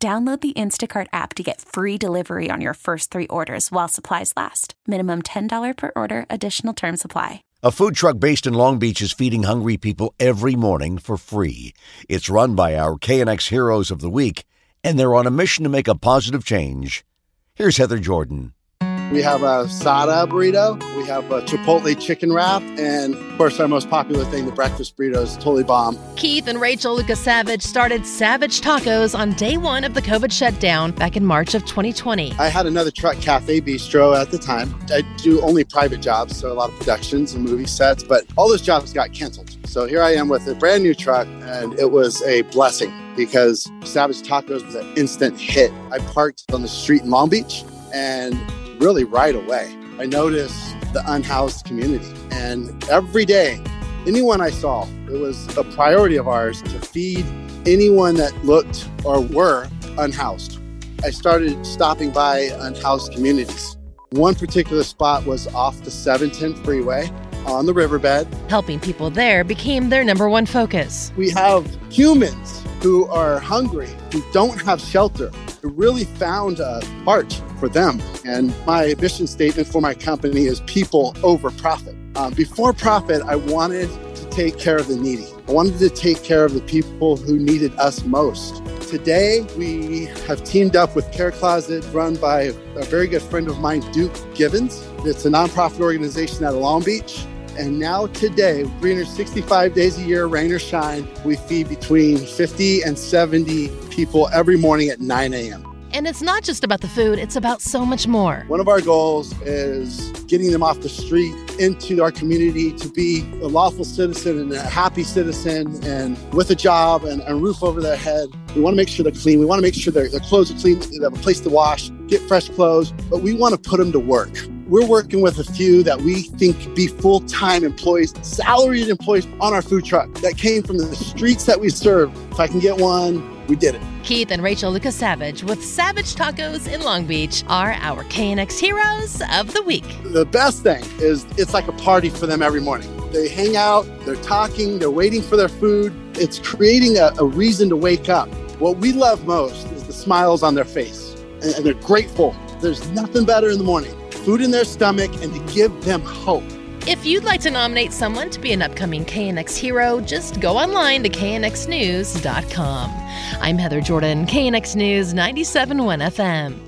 Download the Instacart app to get free delivery on your first three orders while supplies last. Minimum $10 per order, additional term supply. A food truck based in Long Beach is feeding hungry people every morning for free. It's run by our KNX Heroes of the Week, and they're on a mission to make a positive change. Here's Heather Jordan. We have asada burrito, we have a chipotle chicken wrap, and of course, our most popular thing, the breakfast burrito, is totally bomb. Keith and Rachel LukaSavage started Savage Tacos on day one of the COVID shutdown back in March of 2020. I had another truck cafe bistro at the time. I do only private jobs, so a lot of productions and movie sets, but all those jobs got canceled. So here I am with a brand new truck, and it was a blessing because Savage Tacos was an instant hit. I parked on the street in Long Beach and really right away. I noticed the unhoused community. And every day, anyone I saw, it was a priority of ours to feed anyone that looked or were unhoused. I started stopping by unhoused communities. One particular spot was off the 710 freeway on the riverbed. Helping people there became their number one focus. We have humans who are hungry, who don't have shelter, really found a heart for them. And my mission statement for my company is people over profit. Um, before profit, I wanted to take care of the needy. I wanted to take care of the people who needed us most. Today, we have teamed up with Care Closet, run by a very good friend of mine, Duke Givens. It's a nonprofit organization out of Long Beach. And now, today, 365 days a year, rain or shine, we feed between 50 and 70 people every morning at 9 a.m. And it's not just about the food, it's about so much more. One of our goals is getting them off the street into our community to be a lawful citizen and a happy citizen and with a job and a roof over their head. We want to make sure they're clean. We want to make sure their, their clothes are clean, they have a place to wash, get fresh clothes, but we want to put them to work. We're working with a few that we think could be full time employees, salaried employees on our food truck that came from the streets that we serve. If I can get one, we did it. Keith and Rachel LukaSavage with Savage Tacos in Long Beach are our KNX heroes of the week. The best thing is it's like a party for them every morning. They hang out, they're talking, they're waiting for their food. It's creating a, a reason to wake up. What we love most is the smiles on their face, and, and they're grateful. There's nothing better in the morning. Food in their stomach and to give them hope. If you'd like to nominate someone to be an upcoming KNX hero, just go online to knxnews.com. I'm Heather Jordan, KNX News 97.1 FM.